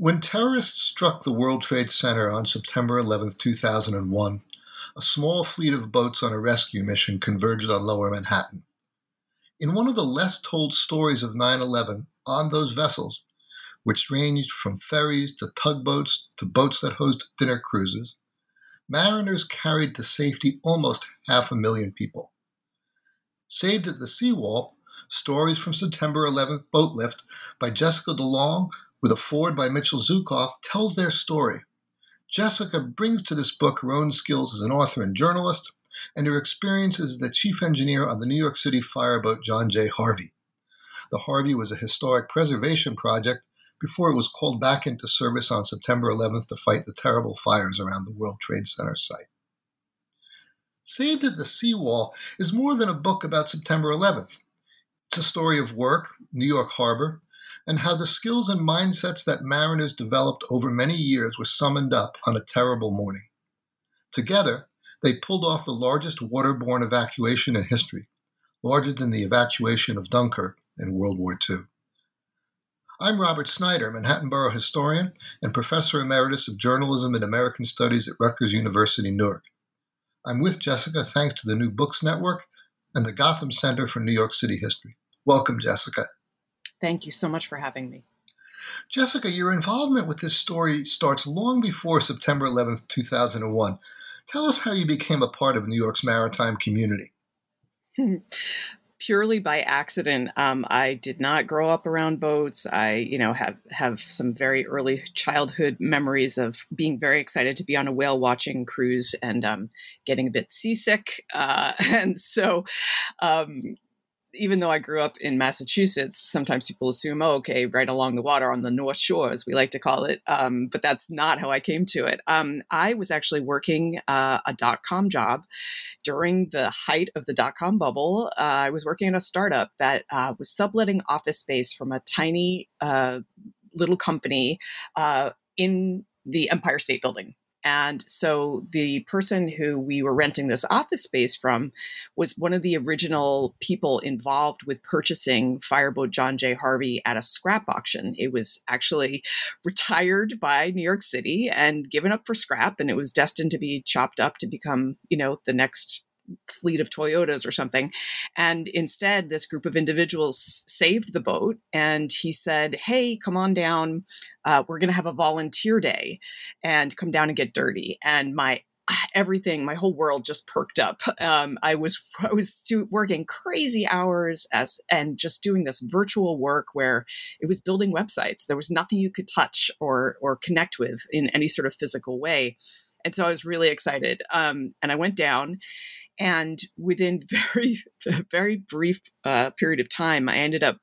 When terrorists struck the World Trade Center on September 11, 2001, a small fleet of boats on a rescue mission converged on lower Manhattan. In one of the less told stories of 9 11, on those vessels, which ranged from ferries to tugboats to boats that hosted dinner cruises, mariners carried to safety almost half a million people. Saved at the Seawall, stories from September 11th boat lift by Jessica DuLong with a foreword by Mitchell Zuckoff, tells their story. Jessica brings to this book her own skills as an author and journalist, and her experiences as the chief engineer on the New York City fireboat John J. Harvey. The Harvey was a historic preservation project before it was called back into service on September 11th to fight the terrible fires around the World Trade Center site. Saved at the Seawall is more than a book about September 11th. It's a story of work, New York Harbor, and how the skills and mindsets that mariners developed over many years were summoned up on a terrible morning. Together, they pulled off the largest waterborne evacuation in history, larger than the evacuation of Dunkirk in World War II. I'm Robert Snyder, Manhattan Borough historian and professor emeritus of journalism and American studies at Rutgers University, Newark. I'm with Jessica thanks to the New Books Network and the Gotham Center for New York City History. Welcome, Jessica. Thank you so much for having me. Jessica, your involvement with this story starts long before September 11th, 2001. Tell us how you became a part of New York's maritime community. Purely by accident. Um, I did not grow up around boats. I, you know, have have some very early childhood memories of being very excited to be on a whale watching cruise and um, getting a bit seasick. Uh, and so, um, even though I grew up in Massachusetts, sometimes people assume, oh, okay, right along the water on the North Shore, as we like to call it. Um, but that's not how I came to it. Um, I was actually working uh, a dot com job during the height of the dot com bubble. Uh, I was working at a startup that uh, was subletting office space from a tiny uh, little company uh, in the Empire State Building and so the person who we were renting this office space from was one of the original people involved with purchasing Fireboat John J. Harvey at a scrap auction. It was actually retired by New York City and given up for scrap, and it was destined to be chopped up to become, you know, the next fleet of Toyotas or something. And instead, this group of individuals saved the boat. And he said, Hey, come on down. Uh, we're going to have a volunteer day and come down and get dirty. And my everything my whole world just perked up um, i was i was working crazy hours as and just doing this virtual work where it was building websites there was nothing you could touch or or connect with in any sort of physical way and so i was really excited um, and i went down and within very, very brief uh, period of time, I ended up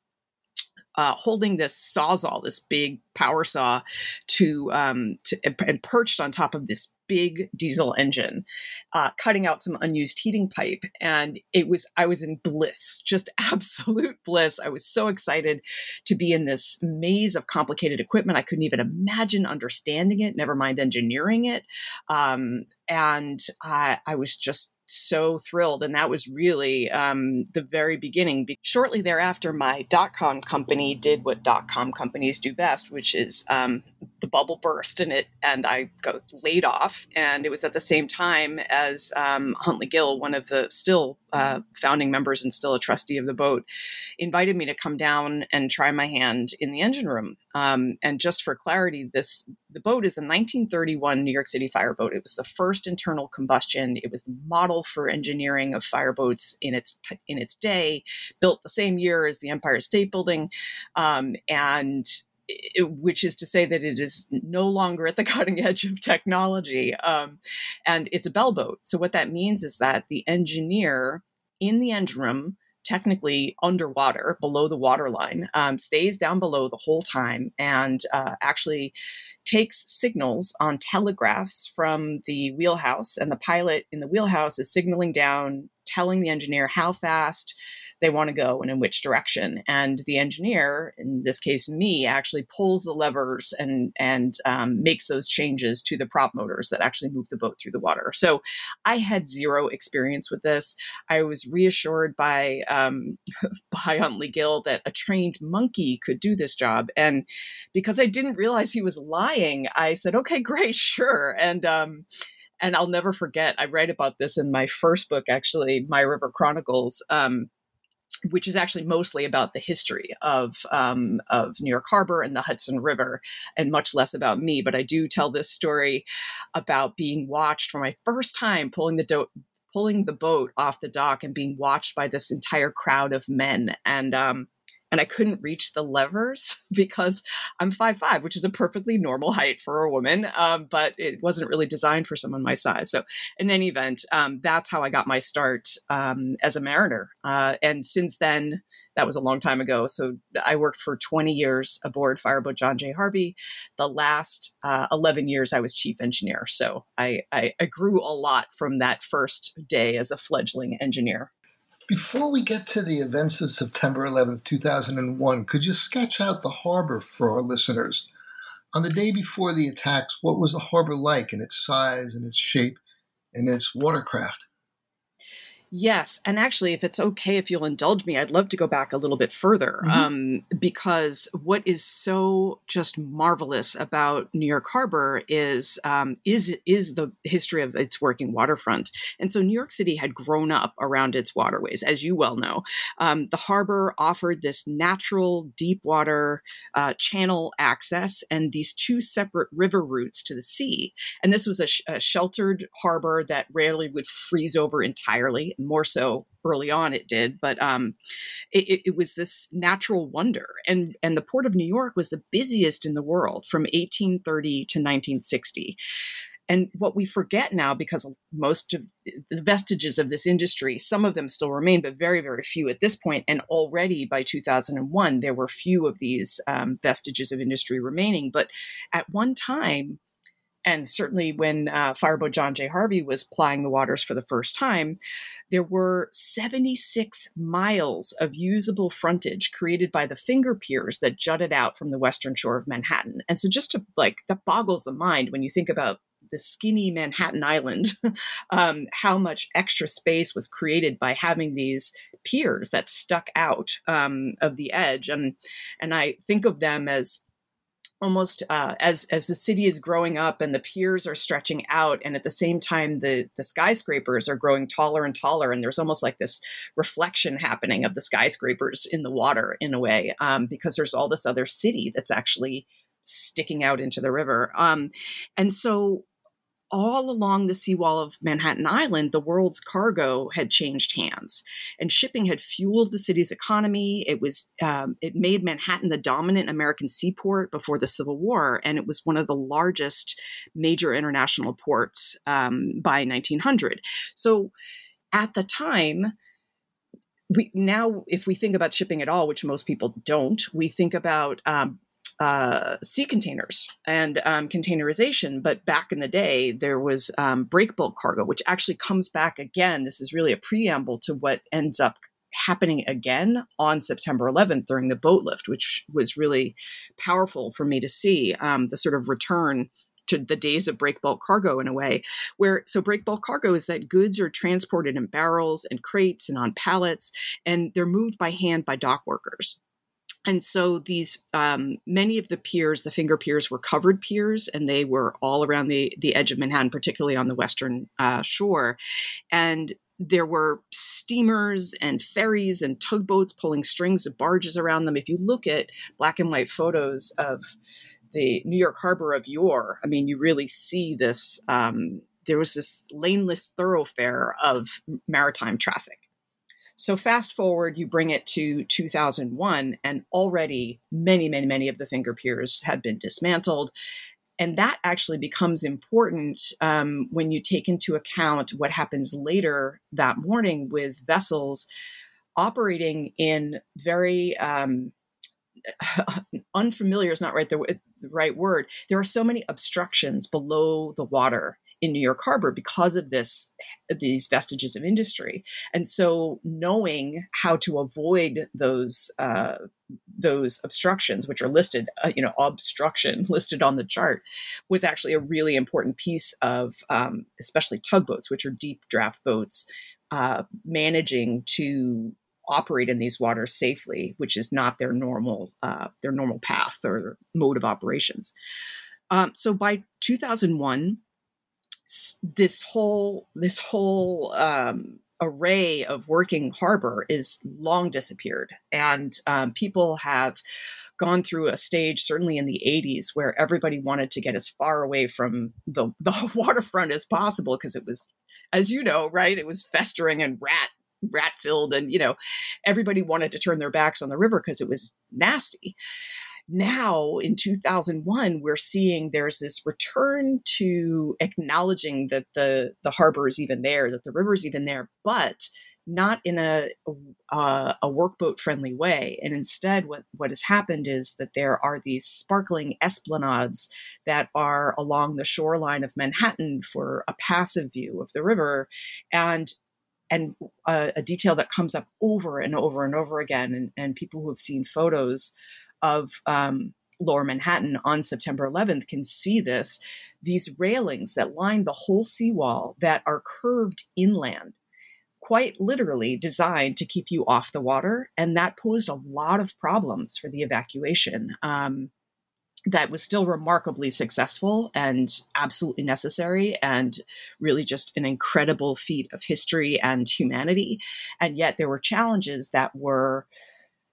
uh, holding this sawzall, this big power saw, to, um, to and perched on top of this big diesel engine, uh, cutting out some unused heating pipe, and it was I was in bliss, just absolute bliss. I was so excited to be in this maze of complicated equipment. I couldn't even imagine understanding it, never mind engineering it, um, and I, I was just so thrilled. And that was really um, the very beginning. Shortly thereafter, my dot com company did what dot com companies do best, which is um, the bubble burst and it, and I got laid off. And it was at the same time as um, Huntley Gill, one of the still uh, founding members and still a trustee of the boat, invited me to come down and try my hand in the engine room. Um, and just for clarity, this the boat is a 1931 New York City fireboat. It was the first internal combustion. It was the model for engineering of fireboats in its in its day. Built the same year as the Empire State Building, um, and which is to say that it is no longer at the cutting edge of technology. Um, and it's a bell boat. So, what that means is that the engineer in the engine room technically underwater, below the waterline, um, stays down below the whole time, and uh, actually takes signals on telegraphs from the wheelhouse, and the pilot in the wheelhouse is signaling down, telling the engineer how fast they want to go and in which direction. And the engineer, in this case me, actually pulls the levers and and um, makes those changes to the prop motors that actually move the boat through the water. So I had zero experience with this. I was reassured by um, by Huntley Gill that a trained monkey could do this job, and because I didn't realize he was lying, I said, "Okay, great, sure." And um, and I'll never forget. I write about this in my first book, actually, My River Chronicles. Um, which is actually mostly about the history of um, of New York Harbor and the Hudson River, and much less about me. But I do tell this story about being watched for my first time pulling the do- pulling the boat off the dock and being watched by this entire crowd of men. And um, and I couldn't reach the levers because I'm five five, which is a perfectly normal height for a woman, um, but it wasn't really designed for someone my size. So, in any event, um, that's how I got my start um, as a mariner. Uh, and since then, that was a long time ago. So, I worked for 20 years aboard Fireboat John J. Harvey. The last uh, 11 years, I was chief engineer. So, I, I, I grew a lot from that first day as a fledgling engineer. Before we get to the events of September 11, 2001, could you sketch out the harbor for our listeners? On the day before the attacks, what was the harbor like in its size and its shape and its watercraft? Yes. And actually, if it's okay, if you'll indulge me, I'd love to go back a little bit further mm-hmm. um, because what is so just marvelous about New York Harbor is um, is is the history of its working waterfront. And so New York City had grown up around its waterways, as you well know. Um, the harbor offered this natural deep water uh, channel access and these two separate river routes to the sea. And this was a, sh- a sheltered harbor that rarely would freeze over entirely more so early on it did but um, it, it, was this natural wonder. And and the port of new york was the busiest in the world from 1830 to 1960 and what we forget now because most of the vestiges of this industry some of them still remain but very very few at this point and already by 2001 there were few of these um, vestiges of industry remaining. But at one time and certainly when uh, Fireboat John J. Harvey was plying the waters for the first time, there were 76 miles of usable frontage created by the finger piers that jutted out from the western shore of Manhattan. And so, just to like, that boggles the mind when you think about the skinny Manhattan Island, um, how much extra space was created by having these piers that stuck out um, of the edge, and and I think of them as almost uh, as as the city is growing up and the piers are stretching out and at the same time the the skyscrapers are growing taller and taller and there's almost like this reflection happening of the skyscrapers in the water in a way um, because there's all this other city that's actually sticking out into the river. Um, and so all along the seawall of Manhattan Island, the world's cargo had changed hands, and shipping had fueled the city's economy. It was um, it made Manhattan the dominant American seaport before the Civil War, and it was one of the largest major international ports um, by 1900. So, at the time, we now if we think about shipping at all which most people don't we think about um, uh, sea containers and um, containerization. But back in the day, there was um, break bulk cargo, which actually comes back again. This is really a preamble to what ends up happening again on September 11th during the boat lift, which was really powerful for me to see um, the sort of return to the days of break bulk cargo in a way where so break bulk cargo is that goods are transported in barrels and crates and on pallets and they're moved by hand by dock workers and so these um, many of the piers the finger piers were covered piers and they were all around the the edge of manhattan particularly on the western uh, shore. And there were steamers and ferries and tugboats pulling strings of barges around them. If you look at black and white photos of the new york harbor of yore i mean you really see this um, there was this laneless thoroughfare of maritime traffic so fast forward, you bring it to 2001, and already many, many, many of the finger piers had been dismantled. And that actually becomes important um, when you take into account what happens later that morning with vessels operating in very um, unfamiliar is not right the, the right word. There are so many obstructions below the water in New York Harbor because of this these vestiges of industry. And so knowing how to avoid those uh, those obstructions, which are listed, uh, you know, obstruction listed on the chart, was actually a really important piece of um, especially tugboats, which are deep draft boats, uh, managing to operate in these waters safely, which is not their normal uh, their normal path or mode of operations. Um, so by 2001, this whole this whole um, array of working harbor is long disappeared. And um, people have gone through a stage certainly in the 80s where everybody wanted to get as far away from the, the waterfront as possible because it was as you know right it was festering and rat rat filled and you know everybody wanted to turn their backs on the river because it was nasty now in 2001 we're seeing there's this return to acknowledging that the the harbor is even there that the river is even there but not in a uh, a workboat friendly way. And instead what what has happened is that there are these sparkling esplanades that are along the shoreline of Manhattan for a passive view of the river. And and a, a, detail that comes up over and over and over again. And, and people who have seen photos of um, lower Manhattan on September 11th can see this these railings that line the whole seawall that are curved inland. Quite literally designed to keep you off the water. And that posed a lot of problems for the evacuation. Um, that was still remarkably successful and absolutely necessary and really just an incredible feat of history and humanity. And yet there were challenges that were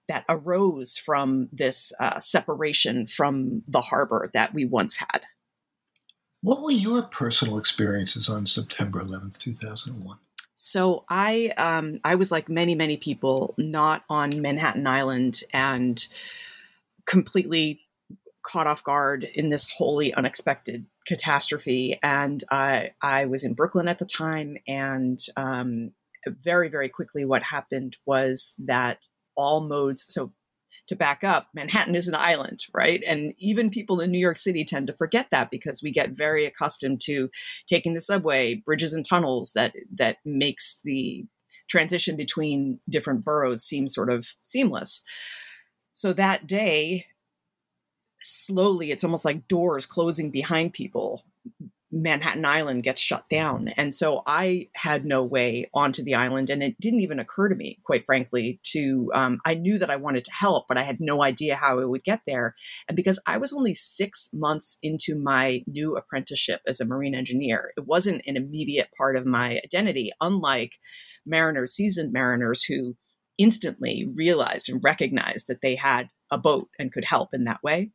that arose from this uh, separation from the harbor that we once had. What were your personal experiences on september 11th 2001 so I um, I was like many many people not on Manhattan Island and completely caught off guard in this wholly unexpected catastrophe. And I, I was in Brooklyn at the time, and um, very, very quickly, what happened was that all modes, so to back up, Manhattan is an island, right? And even people in New York City tend to forget that because we get very accustomed to taking the subway, bridges and tunnels that that makes the transition between different boroughs seem sort of seamless. So that day, slowly it's almost like doors closing behind people. Manhattan island gets shut down. And so i had no way onto the island and it didn't even occur to me quite frankly to um, i knew that i wanted to help but i had no idea how i would get there. And because i was only six months into my new apprenticeship as a marine engineer it wasn't an immediate part of my identity unlike mariners seasoned mariners who instantly realized and recognized that they had a boat and could help in that way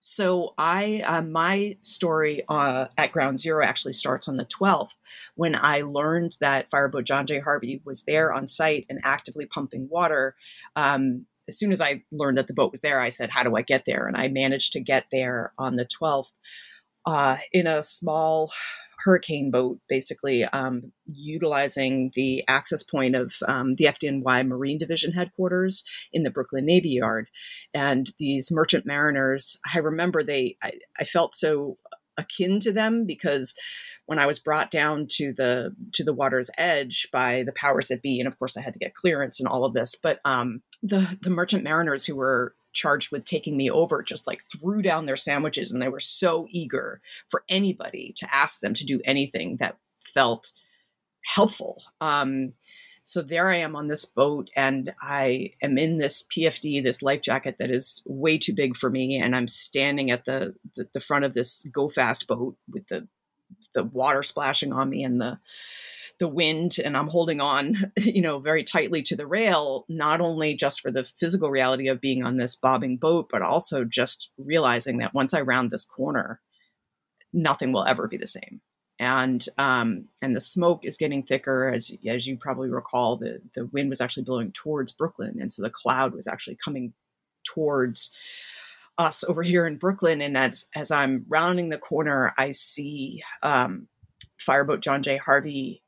so I, uh, my story uh, at Ground Zero actually starts on the 12th when I learned that Fireboat John J. Harvey was there on site and actively pumping water. Um, as soon as I learned that the boat was there, I said, "How do I get there?" And I managed to get there on the 12th uh, in a small hurricane boat, basically um, utilizing the access point of um, the FDNY Marine Division headquarters in the Brooklyn Navy Yard. And these merchant mariners, I remember they, I, I felt so akin to them because when I was brought down to the to the water's edge by the powers that be, and of course I had to get clearance and all of this, but um, the the merchant mariners who were charged with taking me over just like threw down their sandwiches and they were so eager for anybody to ask them to do anything that felt helpful. Um, so there i am on this boat and i am in this pfd this life jacket that is way too big for me and i'm standing at the the, the front of this go fast boat with the the water splashing on me and the the wind and I'm holding on, you know, very tightly to the rail, not only just for the physical reality of being on this bobbing boat, but also just realizing that once I round this corner, nothing will ever be the same. And um, and the smoke is getting thicker, as as you probably recall. The the wind was actually blowing towards Brooklyn, and so the cloud was actually coming towards us over here in Brooklyn. And as as I'm rounding the corner, I see um, fireboat John J. Harvey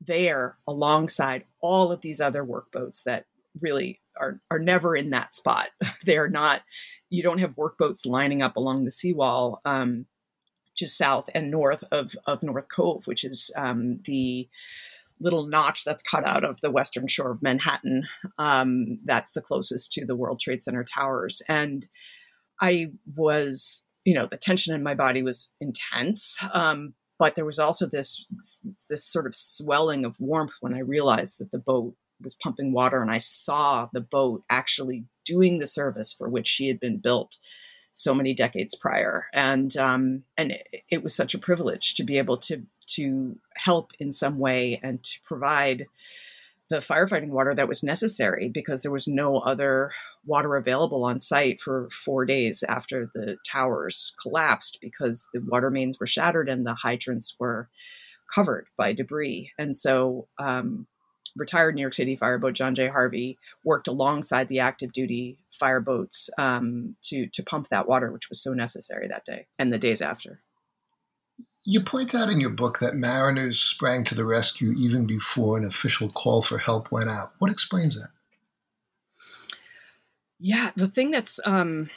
there alongside all of these other workboats that really are are never in that spot. they are not. You don't have workboats lining up along the seawall. Um, just south and north of, of North Cove, which is um, the little notch that's cut out of the western shore of Manhattan. Um, that's the closest to the World Trade Center towers. And I was, you know, the tension in my body was intense. Um, but there was also this this sort of swelling of warmth when I realized that the boat was pumping water and I saw the boat actually doing the service for which she had been built so many decades prior. And um, and it, it was such a privilege to be able to to help in some way and to provide the firefighting water that was necessary because there was no other water available on site for four days after the towers collapsed because the water mains were shattered and the hydrants were covered by debris. And so, um, retired New York City fireboat John J. Harvey worked alongside the active duty fireboats um, to to pump that water, which was so necessary that day and the days after. You point out in your book that mariners sprang to the rescue even before an official call for help went out. What explains that? Yeah, the thing that's um,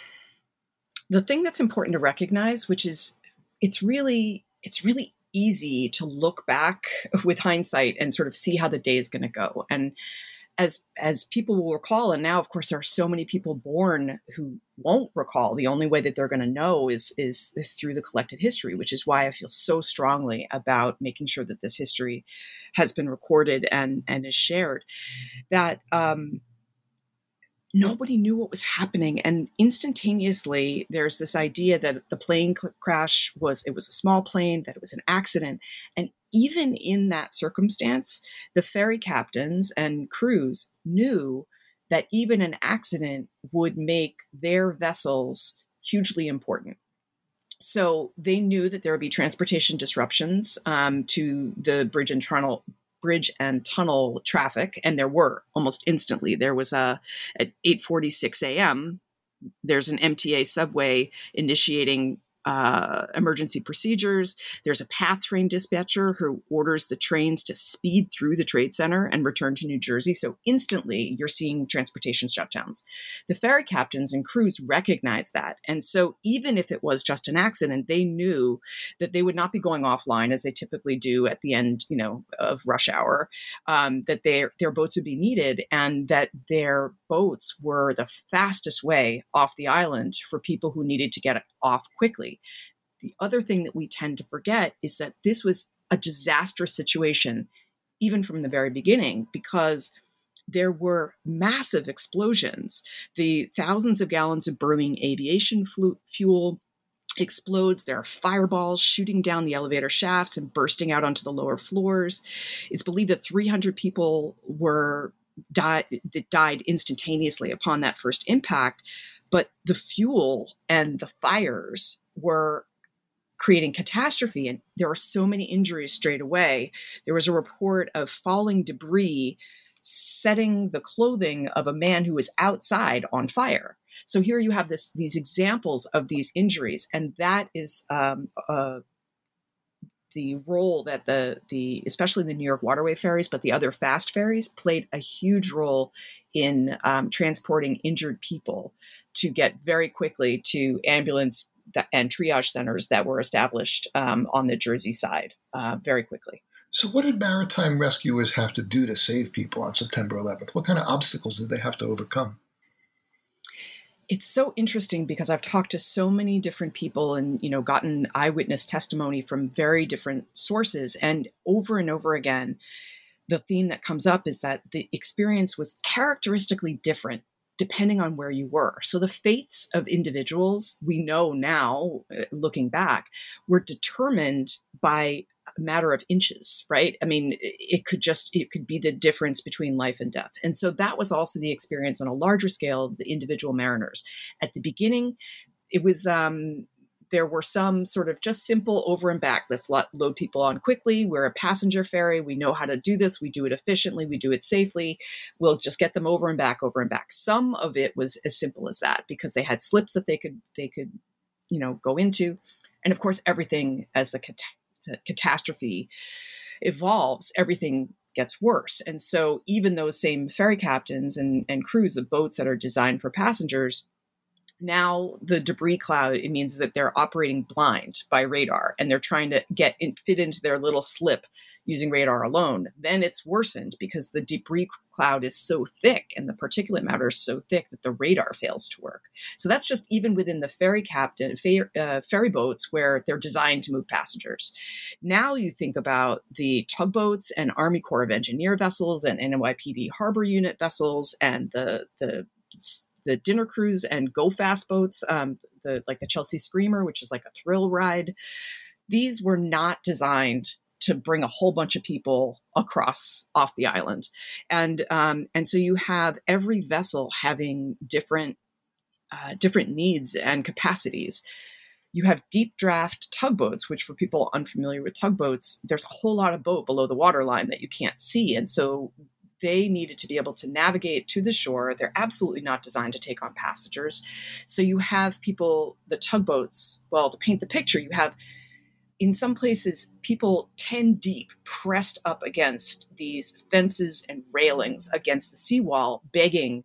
the thing that's important to recognize, which is it's really it's really easy to look back with hindsight and sort of see how the day is going to go. And as as people will recall and now of course there are so many people born who won't recall. The only way that they're going to know is is through the collected history which is why i feel so strongly about making sure that this history has been recorded and and is shared. That um nobody knew what was happening and instantaneously there's this idea that the plane crash was it was a small plane that it was an accident and even in that circumstance the ferry captains and crews knew that even an accident would make their vessels hugely important so they knew that there would be transportation disruptions um, to the bridge and tunnel bridge and tunnel traffic, and there were almost instantly. There was a at 8:46 a.m. There's an MTA subway initiating uh, emergency procedures. There's a PATH train dispatcher who orders the trains to speed through the trade center and return to New Jersey. So instantly, you're seeing transportation shutdowns. The ferry captains and crews recognize that, and so even if it was just an accident, they knew that they would not be going offline as they typically do at the end, you know, of rush hour. Um, that their their boats would be needed, and that their boats were the fastest way off the island for people who needed to get off quickly. The other thing that we tend to forget is that this was a disastrous situation, even from the very beginning, because there were massive explosions. The thousands of gallons of burning aviation fuel explodes. There are fireballs shooting down the elevator shafts and bursting out onto the lower floors. It's believed that 300 people were died that died instantaneously upon that first impact but the fuel and the fires were creating catastrophe and there were so many injuries straight away. There was a report of falling debris setting the clothing of a man who was outside on fire. So here you have this these examples of these injuries and that is um, a, the role that the the especially the New York waterway ferries, but the other fast ferries played a huge role in um, transporting injured people to get very quickly to ambulance and triage centers that were established um, on the Jersey side uh, very quickly. So, what did maritime rescuers have to do to save people on September 11th? What kind of obstacles did they have to overcome? it's so interesting because I've talked to so many different people and you know gotten eyewitness testimony from very different sources and over and over again the theme that comes up is that the experience was characteristically different depending on where you were. So the fates of individuals, we know now, uh, looking back, were determined by a matter of inches, right? I mean, it could just, it could be the difference between life and death. And so that was also the experience on a larger scale of the individual mariners. At the beginning, it was um, there were some sort of just simple over and back. Let's load people on quickly. We're a passenger ferry. We know how to do this. We do it efficiently. We do it safely. We'll just get them over and back, over and back. Some of it was as simple as that because they had slips that they could they could, you know, go into, and of course everything as the, cat- the catastrophe evolves, everything gets worse. And so even those same ferry captains and, and crews of boats that are designed for passengers now the debris cloud it means that they're operating blind by radar and they're trying to get in, fit into their little slip using radar alone. Then it's worsened because the debris cloud is so thick and the particulate matter is so thick that the radar fails to work. So that's just even within the ferry captain fer- uh, ferry boats where they're designed to move passengers. Now you think about the tugboats and army corps of engineer vessels and nypd harbor unit vessels and the the the dinner cruise and go fast boats, um, the like the Chelsea Screamer, which is like a thrill ride. These were not designed to bring a whole bunch of people across off the island, and um, and so you have every vessel having different uh, different needs and capacities. You have deep draft tugboats, which for people unfamiliar with tugboats, there's a whole lot of boat below the waterline that you can't see, and so they needed to be able to navigate to the shore. They're absolutely not designed to take on passengers. So you have people, the tugboats, well, to paint the picture, you have in some places people 10 deep pressed up against these fences and railings against the seawall, begging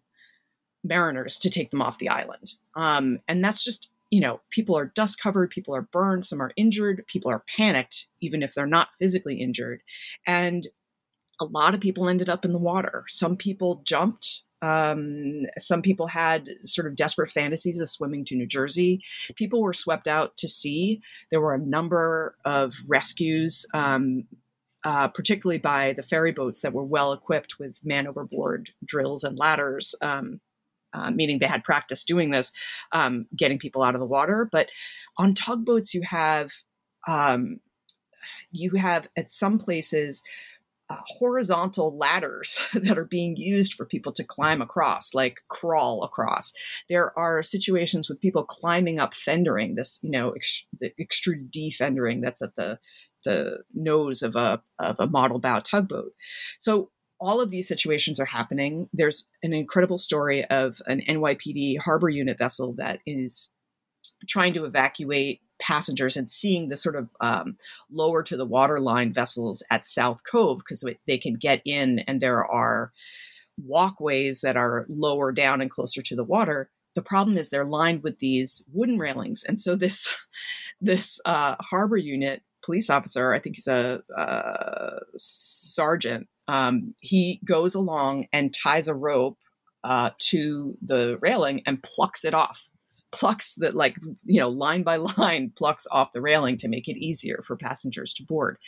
mariners to take them off the island. Um, and that's just you know, people are dust covered, people are burned, some are injured, people are panicked, even if they're not physically injured. And a lot of people ended up in the water. Some people jumped. Um, some people had sort of desperate fantasies of swimming to New Jersey. People were swept out to sea. There were a number of rescues, um, uh, particularly by the ferry boats that were well equipped with man overboard drills and ladders. Um, uh, meaning they had practice doing this, um, getting people out of the water. But on tugboats, you have um, you have at some places uh, horizontal ladders that are being used for people to climb across, like crawl across. There are situations with people climbing up fendering, this you know ex- the extruded fendering that's at the the nose of a of a model bow tugboat. So all of these situations are happening. There's an incredible story of an NYPD harbor unit vessel that is trying to evacuate passengers and seeing the sort of um, lower to the waterline vessels at South Cove because they can get in and there are walkways that are lower down and closer to the water. The problem is they're lined with these wooden railings, and so this this uh, harbor unit police officer, I think he's a uh, sergeant, um, he goes along and ties a rope uh, to the railing and plucks it off plucks that like you know line by line plucks off the railing to make it easier for passengers to board.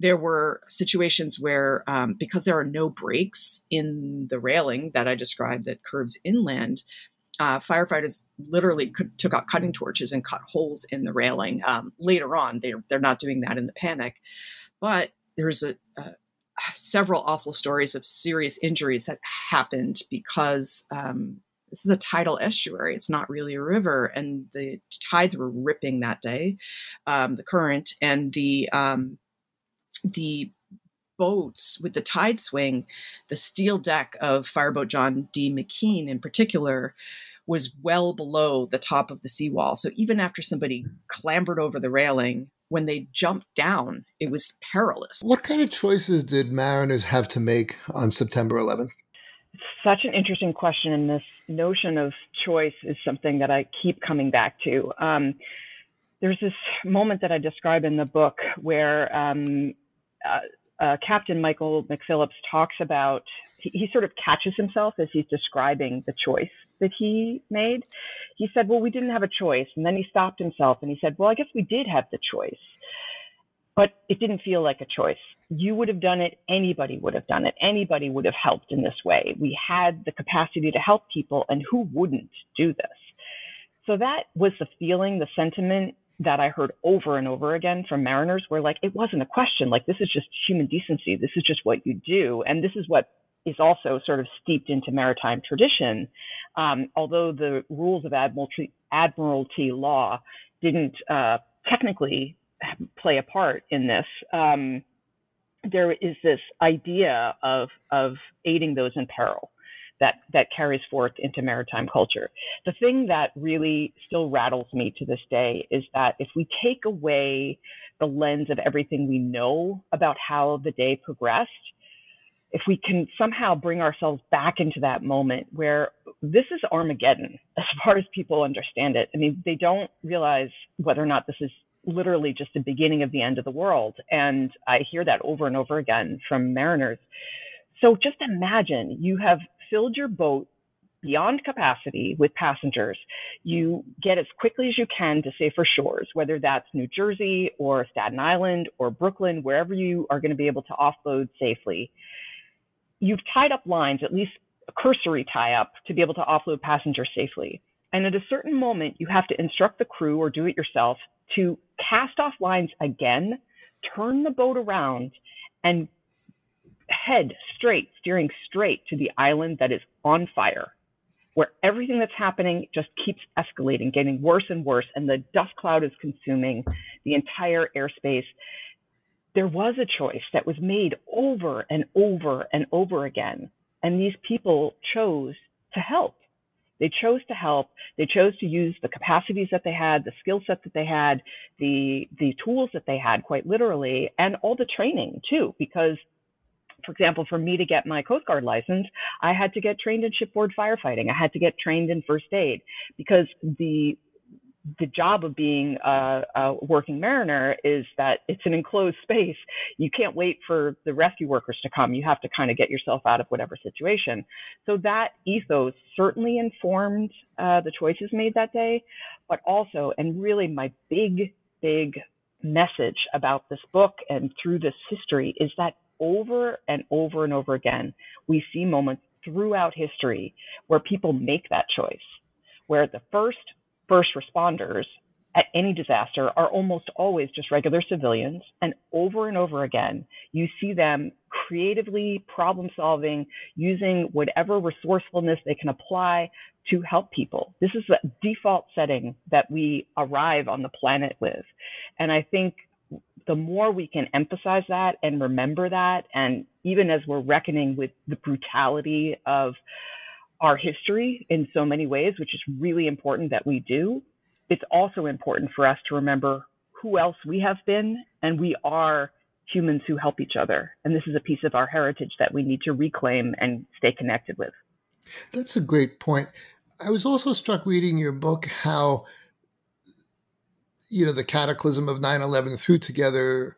There were situations where um, because there are no breaks in the railing that i described that curves inland uh, firefighters literally could, took out cutting torches and cut holes in the railing. Um, later on they're, they're not doing that in the panic. But there's a, a several awful stories of serious injuries that happened because um, this is a tidal estuary. It's not really a river, and the tides were ripping that day, um, the current and the um, the boats with the tide swing, the steel deck of fireboat John D. McKean in particular was well below the top of the seawall. So even after somebody clambered over the railing, when they jumped down, it was perilous. What kind of choices did mariners have to make on September 11th? Such an interesting question, and this notion of choice is something that I keep coming back to. Um, there's this moment that I describe in the book where um, uh, uh, Captain Michael McPhillips talks about, he, he, sort of catches himself as he's describing the choice that he made. He said, Well, we didn't have a choice. And then he stopped himself and he said, Well, I guess we did have the choice but it didn't feel like a choice. You would have done it. Anybody would have done it. Anybody would have helped in this way. We had the capacity to help people, and who wouldn't do this? So that was the feeling, the sentiment that I heard over and over again from mariners where like it wasn't a question like this is just human decency this is just what you do and this is what is also sort of steeped into maritime tradition um, although the rules of admiralty, admiralty law didn't uh, technically play a part in this. Um, there is this idea of of aiding those in peril that that carries forth into maritime culture. The thing that really still rattles me to this day is that if we take away the lens of everything we know about how the day progressed, if we can somehow bring ourselves back into that moment where this is Armageddon, as far as people understand it. I mean, they don't realize whether or not this is literally just the beginning of the end of the world. And I hear that over and over again from mariners. So just imagine you have filled your boat beyond capacity with passengers. You get as quickly as you can to safer shores, whether that's New Jersey or Staten Island or Brooklyn, wherever you are going to be able to offload safely. You've tied up lines, at least a cursory tie up, to be able to offload passengers safely. And at a certain moment, you have to instruct the crew or do it yourself to cast off lines again, turn the boat around, and head straight, steering straight to the island that is on fire, where everything that's happening just keeps escalating, getting worse and worse, and the dust cloud is consuming the entire airspace. There was a choice that was made over and over and over again, and these people chose to help. They chose to help. They chose to use the capacities that they had, the skill set that they had, the the tools that they had, quite literally, and all the training too. Because, for example, for me to get my Coast Guard license, I had to get trained in shipboard firefighting. I had to get trained in first aid because the the job of being a, a, working mariner is that it's an enclosed space. You can't wait for the rescue workers to come. You have to kind of get yourself out of whatever situation. So that ethos certainly informed uh, the choices made that day, but also, and really my big, big message about this book and through this history is that over and over and over again, we see moments throughout history where people make that choice, where the first first responders at any disaster are almost always just regular civilians. And over and over again, you see them creatively problem solving, using whatever resourcefulness they can apply to help people. This is the default setting that we arrive on the planet with. And I think the more we can emphasize that and remember that, and even as we're reckoning with the brutality of our history in so many ways, which is really important that we do. It's also important for us to remember who else we have been, and we are humans who help each other. And this is a piece of our heritage that we need to reclaim and stay connected with. That's a great point. I was also struck reading your book how you know the cataclysm of 9/11 threw together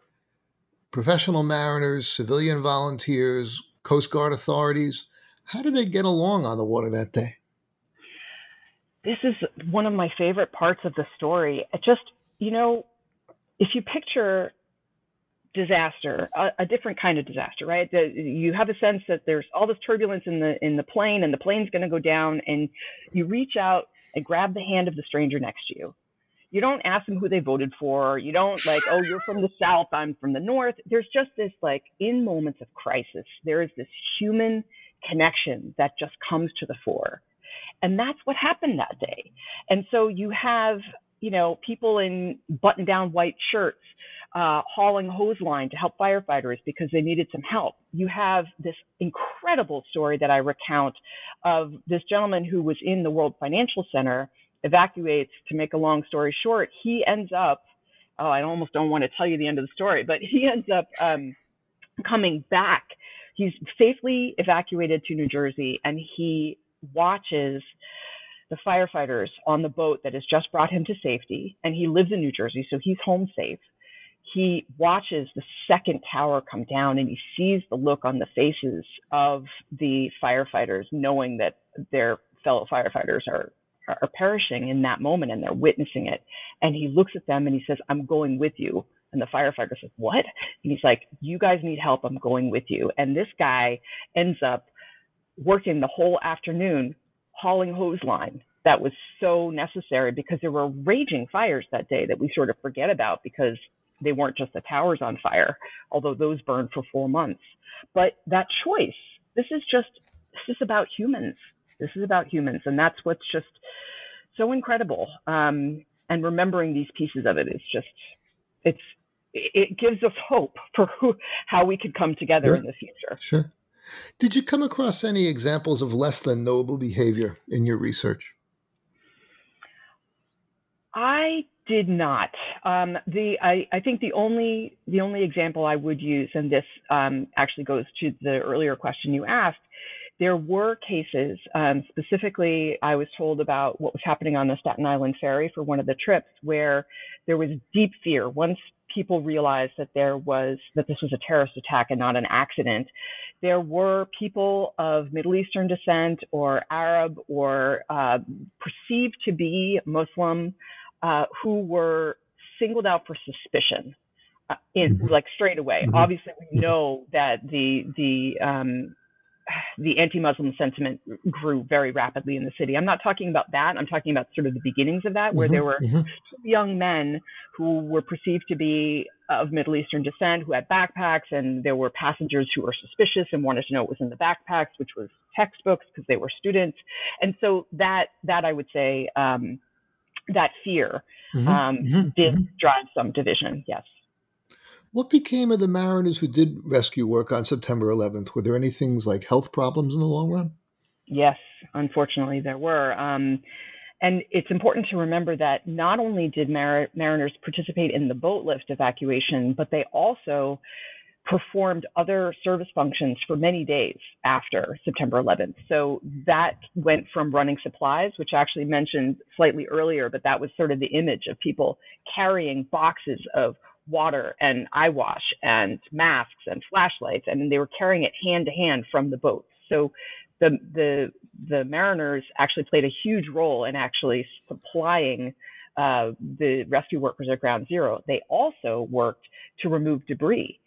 professional mariners, civilian volunteers, coast guard authorities how did they get along on the water that day? This is one of my favorite parts of the story. It just, you know, if you picture disaster, a, a different kind of disaster, right? The, you have a sense that there's all this turbulence in the in the plane, and the plane's going to go down, and you reach out and grab the hand of the stranger next to you. You don't ask them who they voted for. You don't like, oh, you're from the south, I'm from the north. There's just this like, in moments of crisis, there is this human connection that just comes to the fore. And that's what happened that day. And so you have, you know, people in button down white shirts uh, hauling hose line to help firefighters because they needed some help. You have this incredible story that I recount of this gentleman who was in the World Financial Center, evacuates, to make a long story short, he ends up, oh, I almost don't want to tell you the end of the story, but he ends up um, coming back he's safely evacuated to New Jersey and he watches the firefighters on the boat that has just brought him to safety. And he lives in New Jersey, so he's home safe. He watches the second tower come down and he sees the look on the faces of the firefighters, knowing that their fellow firefighters are are perishing in that moment and they're witnessing it. And he looks at them and he says, I'm going with you. And the firefighter says, What? And he's like, You guys need help. I'm going with you. And this guy ends up working the whole afternoon hauling hose line that was so necessary because there were raging fires that day that we sort of forget about because they weren't just the towers on fire, although those burned for four months. But that choice, this is just, this is about humans. This is about humans. And that's what's just so incredible. Um, and remembering these pieces of it is just, it's, it gives us hope for who, how we could come together sure. in the future. Sure. Did you come across any examples of less than noble behavior in your research? I did not. Um, the I, I think the only the only example I would use, and this um, actually goes to the earlier question you asked, there were cases, um, specifically, I was told about what was happening on the Staten Island ferry for one of the trips, where there was deep fear. Once people realized that there was that this was a terrorist attack and not an accident, there were people of Middle Eastern descent or Arab or uh, perceived to be Muslim uh, who were singled out for suspicion. Uh, in mm-hmm. like straight away. Mm-hmm. Obviously, we know that the the um, the anti-Muslim sentiment grew very rapidly in the city. I'm not talking about that. I'm talking about sort of the beginnings of that, where mm-hmm, there were mm-hmm. young men who were perceived to be of Middle Eastern descent who had backpacks, and there were passengers who were suspicious and wanted to know what was in the backpacks, which was textbooks because they were students. And so that that I would say um, that fear mm-hmm, um, mm-hmm, did mm-hmm. drive some division. Yes. What became of the mariners who did rescue work on September 11th? Were there any things like health problems in the long run? Yes, unfortunately, there were. Um, and it's important to remember that not only did mar- mariners participate in the boat lift evacuation, but they also performed other service functions for many days after September 11th. So that went from running supplies, which I actually mentioned slightly earlier, but that was sort of the image of people carrying boxes of water and eye wash and masks and flashlights, and they were carrying it hand to hand from the boats. So the the the mariners actually played a huge role in actually supplying uh, the rescue workers at Ground Zero. They also worked to remove debris.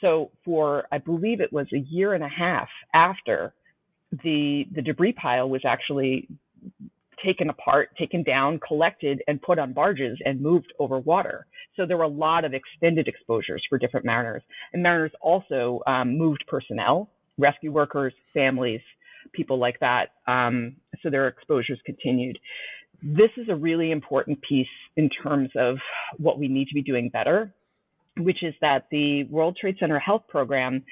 So for I believe it was a year and a half after the the debris pile was actually taken apart, taken down, collected, and put on barges and moved over water. So there were a lot of extended exposures for different mariners. And mariners also um, moved personnel, rescue workers, families, people like that. Um, so their exposures continued. This is a really important piece in terms of what we need to be doing better, which is that the World Trade Center Health Program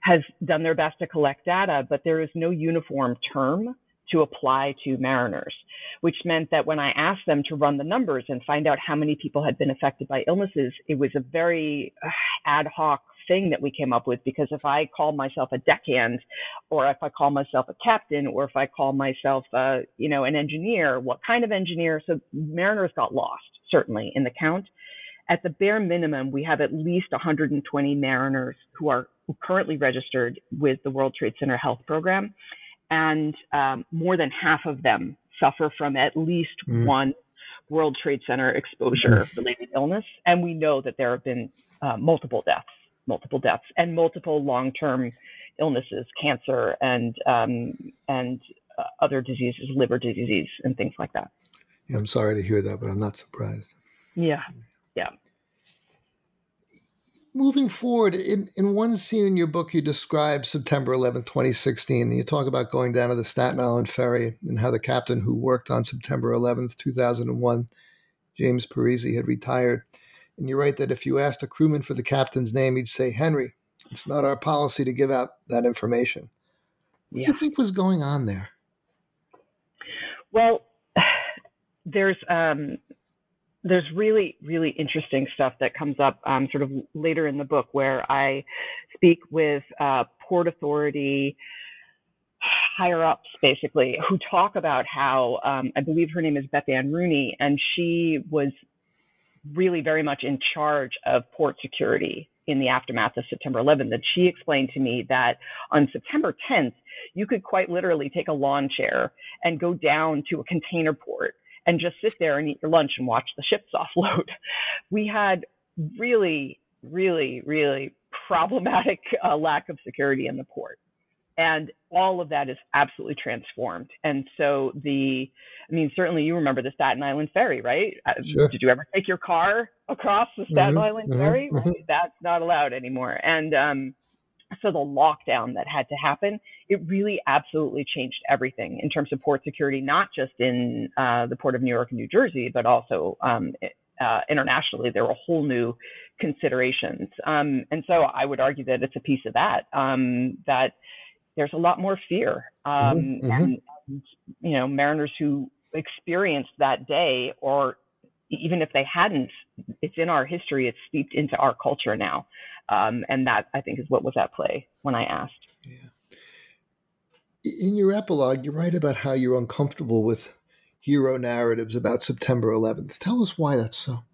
has done their best to collect data, but there is no uniform term to apply to mariners, which meant that when I asked them to run the numbers and find out how many people had been affected by illnesses, it was a very uh, ad hoc thing that we came up with because if I call myself a deckhand or if I call myself a captain or if I call myself uh, you know an engineer, what kind of engineer? So mariners got lost certainly in the count. At the bare minimum, we have at least 120 mariners who are currently registered with the World Trade Center Health Program and um, more than half of them suffer from at least mm. one World Trade Center exposure related illness. And we know that there have been uh, multiple deaths, multiple deaths, and multiple long term illnesses, cancer and um, and uh, other diseases, liver disease, and things like that. Yeah, I'm sorry to hear that, but I'm not surprised. Yeah, yeah moving forward, in, in one scene in your book, you describe September 11, 2016, and you talk about going down to the Staten Island ferry and how the captain who worked on September 11, 2001, James Parisi, had retired. And you write that if you asked a crewman for the captain's name, he'd say, Henry, it's not our policy to give out that information. What yeah. do you think was going on there? Well, there's um, there's really, really interesting stuff that comes up um, sort of later in the book where I speak with uh, Port Authority higher ups, basically, who talk about how um, I believe her name is Bethann Rooney, and she was really very much in charge of port security in the aftermath of September 11th. And she explained to me that on September 10th, you could quite literally take a lawn chair and go down to a container port and just sit there and eat your lunch and watch the ships offload. We had really, really, really problematic uh, lack of security in the port. And all of that is absolutely transformed. And so the, I mean, certainly you remember the Staten Island ferry, right? Uh, sure. Did you ever take your car across the Staten mm-hmm, Island mm-hmm, ferry? Mm-hmm. That's not allowed anymore. And um, so the lockdown that had to happen, it really absolutely changed everything in terms of port security, not just in uh, the port of New York and New Jersey, but also um, uh, internationally. There were whole new considerations, um, and so I would argue that it's a piece of that um, that there's a lot more fear, um, mm-hmm. and, and you know mariners who experienced that day or even if they hadn't, it's in our history. It's steeped into our culture now, um, and that I think is what was at play when I asked. Yeah. In your epilogue, you write about how you're uncomfortable with hero narratives about September 11th. Tell us why that's so.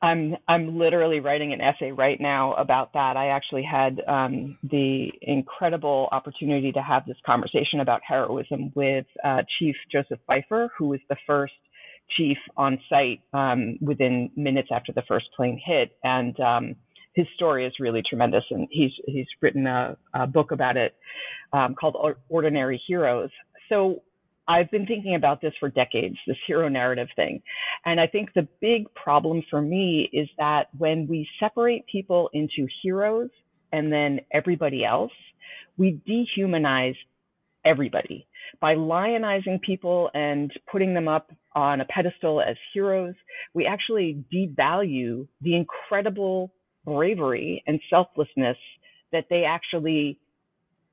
I'm I'm literally writing an essay right now about that. I actually had um, the incredible opportunity to have this conversation about heroism with uh, Chief Joseph Pfeifer, who was the first chief on site um, within minutes after the first plane hit, and um, his story is really tremendous. And he's he's written a, a book about it um, called Ordinary Heroes. So I've been thinking about this for decades, this hero narrative thing. And I think the big problem for me is that when we separate people into heroes and then everybody else, we dehumanize everybody. By lionizing people and putting them up on a pedestal as heroes, we actually devalue the incredible bravery and selflessness that they actually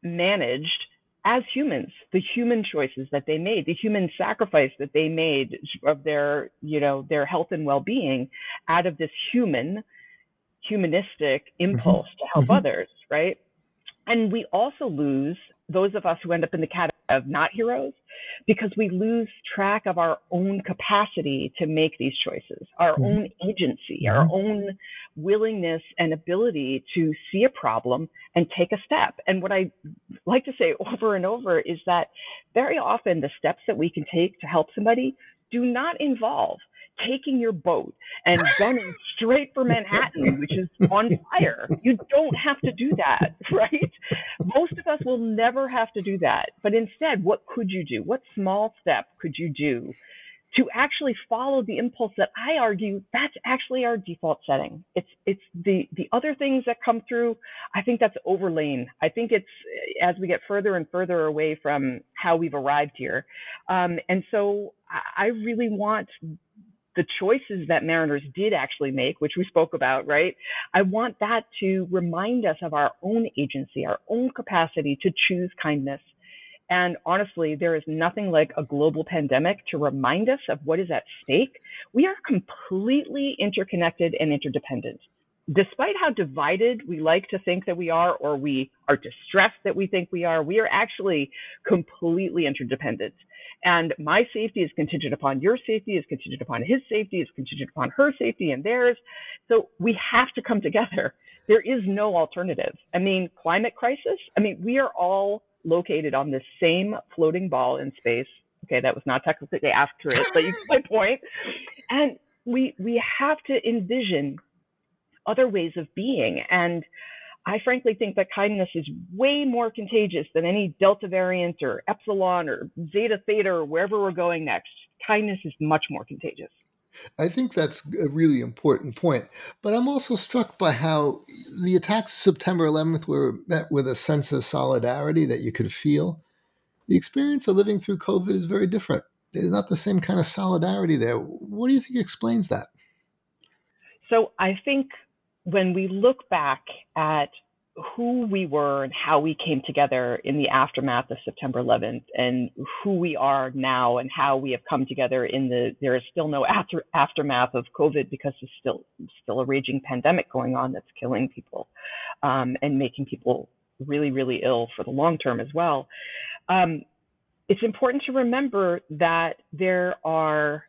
managed as humans, the human choices that they made, the human sacrifice that they made of their, you know, their health and well-being out of this human, humanistic mm-hmm. impulse mm-hmm. to help mm-hmm. others, right? And we also lose those of us who end up in the category of not heroes because we lose track of our own capacity to make these choices, our mm-hmm. own agency, mm-hmm. our own willingness and ability to see a problem and take a step. And what I like to say over and over is that very often the steps that we can take to help somebody do not involve taking your boat and gunning straight for Manhattan, which is on fire. You don't have to do that, right? Most of us will never have to do that. But instead, what could you do? What small step could you do to actually follow the impulse that I argue that's actually our default setting. It's it's the the other things that come through. I think that's overlain. I think it's as we get further and further away from how we've arrived here, um, and so I really want the choices that mariners did actually make, which we spoke about, right? I want that to remind us of our own agency, our own capacity to choose kindness. And honestly, there is nothing like a global pandemic to remind us of what is at stake. We are completely interconnected and interdependent. Despite how divided we like to think that we are, or we are distressed that we think we are, we are actually completely interdependent. And my safety is contingent upon your safety, is contingent upon his safety, is contingent upon her safety and theirs. So we have to come together. There is no alternative. I mean, climate crisis, I mean, we are all located on the same floating ball in space. Okay, that was not technically accurate, but you get my point. And we we have to envision other ways of being. And I frankly think that kindness is way more contagious than any Delta variant or Epsilon or Zeta Theta or wherever we're going next. Kindness is much more contagious. I think that's a really important point. But I'm also struck by how the attacks of September 11th were met with a sense of solidarity that you could feel. The experience of living through COVID is very different. There's not the same kind of solidarity there. What do you think explains that? So I think when we look back at who we were and how we came together in the aftermath of September 11th and who we are now and how we have come together in the there is still no after, aftermath of COVID because there's still still a raging pandemic going on that's killing people um, and making people really really ill for the long term as well. Um, it's important to remember that there are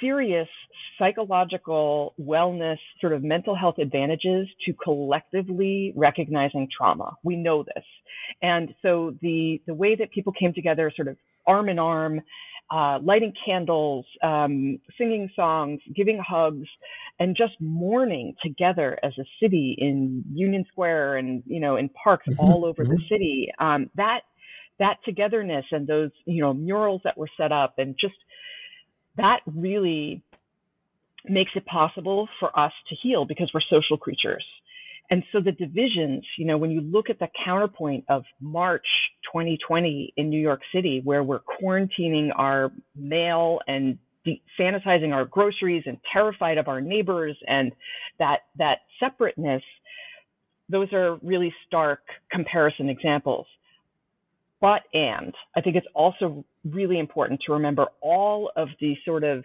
serious psychological wellness, sort of mental health advantages to collectively recognizing trauma. We know this. And so the, the way that people came together, sort of arm in arm, uh, lighting candles, um, singing songs, giving hugs, and just mourning together as a city in Union Square and you know in parks mm-hmm. all over the mm-hmm. city. Um, that that togetherness and those you know murals that were set up and just that really makes it possible for us to heal because we're social creatures. And so the divisions, you know, when you look at the counterpoint of March 2020 in New York City, where we're quarantining our mail and de- sanitizing our groceries and terrified of our neighbors and that that separateness, those are really stark comparison examples. But and I think it's also really important to remember all of the sort of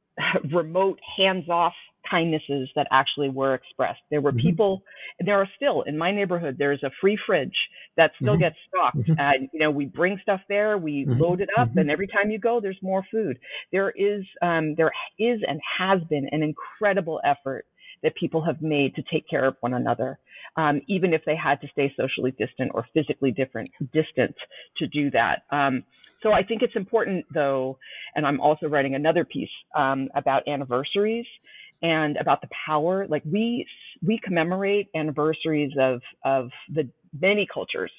remote, hands off kindnesses that actually were expressed. There were mm-hmm. people, there are still in my neighborhood, there's a free fridge that still mm-hmm. gets stocked. Mm-hmm. And, you know, we bring stuff there, we mm-hmm. load it up, mm-hmm. and every time you go, there's more food. There is, um, there is and has been an incredible effort that people have made to take care of one another. Um, even if they had to stay socially distant or physically different, distant to do that. Um, so I think it's important, though, and I'm also writing another piece um, about anniversaries and about the power. Like we we commemorate anniversaries of of the many cultures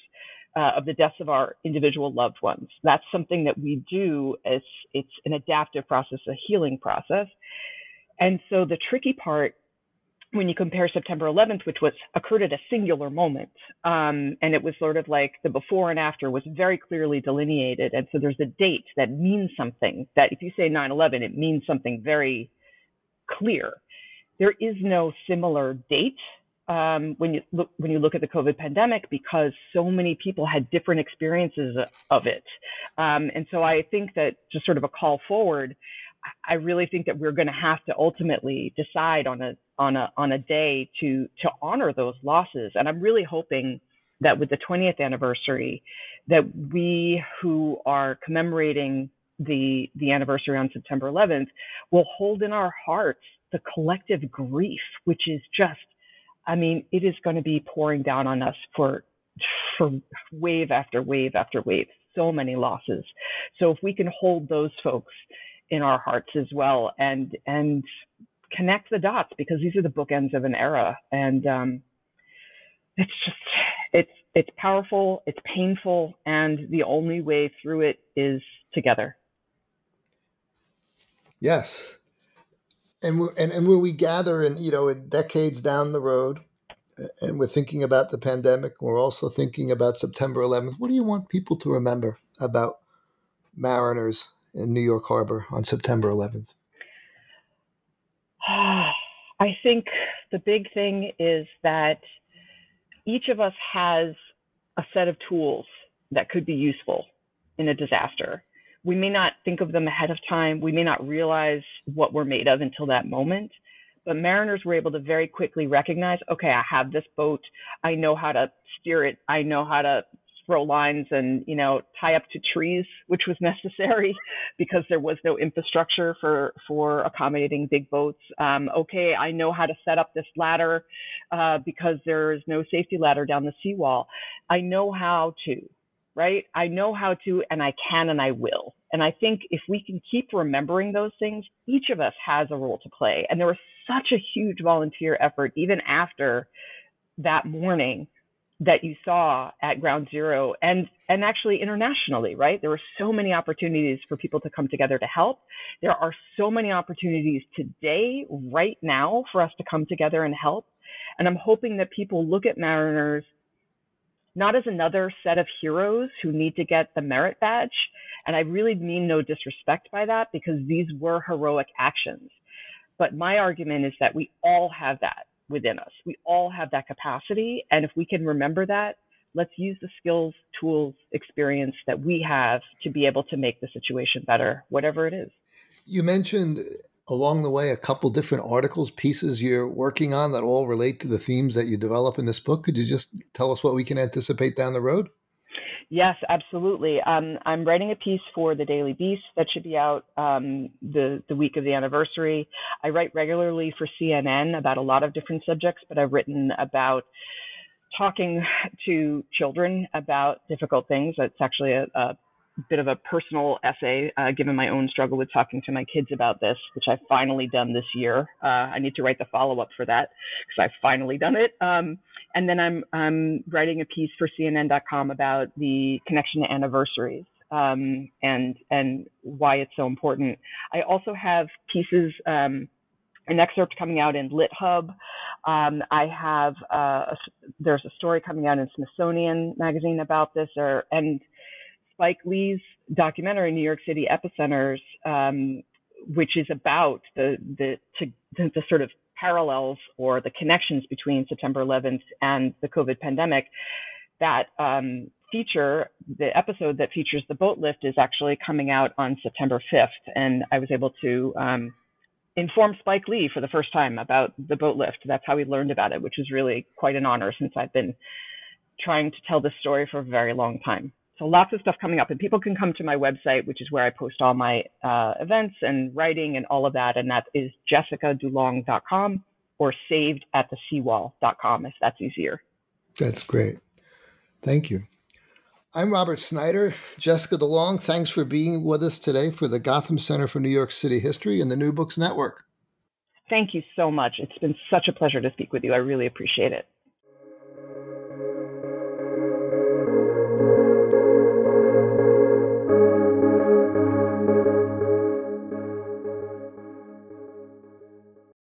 uh, of the deaths of our individual loved ones. That's something that we do. It's it's an adaptive process, a healing process. And so the tricky part when you compare September 11th, which was occurred at a singular moment, um, and it was sort of like the before and after was very clearly delineated, and so there's a date that means something. That if you say 9/11, it means something very clear. There is no similar date um, when you look when you look at the COVID pandemic because so many people had different experiences of it, um, and so I think that just sort of a call forward. I really think that we're going to have to ultimately decide on a on a on a day to to honor those losses, and I'm really hoping that with the 20th anniversary, that we who are commemorating the the anniversary on September 11th will hold in our hearts the collective grief, which is just, I mean, it is going to be pouring down on us for for wave after wave after wave. So many losses. So if we can hold those folks in our hearts as well, and and connect the dots because these are the bookends of an era, and um, it's just it's it's powerful, it's painful, and the only way through it is together. Yes. And, and, and when we gather and, you know, in decades down the road, and we're thinking about the pandemic, we're also thinking about September 11th. What do you want people to remember about mariners in New York Harbor on September 11th? I think the big thing is that each of us has a set of tools that could be useful in a disaster we may not think of them ahead of time. We may not realize what we're made of until that moment. But mariners were able to very quickly recognize, okay, I have this boat. I know how to steer it. I know how to throw lines and you know tie up to trees, which was necessary because there was no infrastructure for for accommodating big boats. Um, okay, I know how to set up this ladder uh, because there is no safety ladder down the seawall. I know how to right? I know how to, and I can, and I will. And I think if we can keep remembering those things, each of us has a role to play. And there was such a huge volunteer effort, even after that morning that you saw at ground zero and and actually internationally right there were so many opportunities for people to come together to help there are so many opportunities today right now for us to come together and help and i'm hoping that people look at mariners not as another set of heroes who need to get the merit badge. And I really mean no disrespect by that because these were heroic actions. But my argument is that we all have that within us. We all have that capacity. And if we can remember that, let's use the skills, tools, experience that we have to be able to make the situation better, whatever it is. You mentioned uh, along the way a couple different articles, pieces you're working on that all relate to the themes that you develop in this book. Could you just tell us what we can anticipate down the road? Yes, absolutely. Um, I'm writing a piece for the Daily Beast that should be out um, the the week of the anniversary. I write regularly for CNN about a lot of different subjects, but I've written about talking to children about difficult things. That's actually a, a bit of a personal essay, uh, given my own struggle with talking to my kids about this, which I've finally done this year. Uh, I need to write the follow up for that because I've finally done it. Um, and then I'm, I'm writing a piece for CNN.com about the connection to anniversaries. Um, and and why it's so important. I also have pieces, um, an excerpt coming out in LitHub. Um, I have uh, a, there's a story coming out in Smithsonian magazine about this, or and Spike Lee's documentary, New York City Epicenters, um, which is about the, the, to, the sort of parallels or the connections between September 11th and the COVID pandemic. That um, feature, the episode that features the boat lift, is actually coming out on September 5th, and I was able to um, informed Spike Lee for the first time about the boat lift. That's how he learned about it, which is really quite an honor since I've been trying to tell this story for a very long time. So lots of stuff coming up, and people can come to my website, which is where I post all my uh, events and writing and all of that, and that is jessicadulong.com or saved at the seawall.com if that's easier. That's great. Thank you. I'm Robert Snyder. Jessica DuLong, thanks for being with us today for the Gotham Center for New York City History and the New Books Network. Thank you so much. It's been such a pleasure to speak with you. I really appreciate it.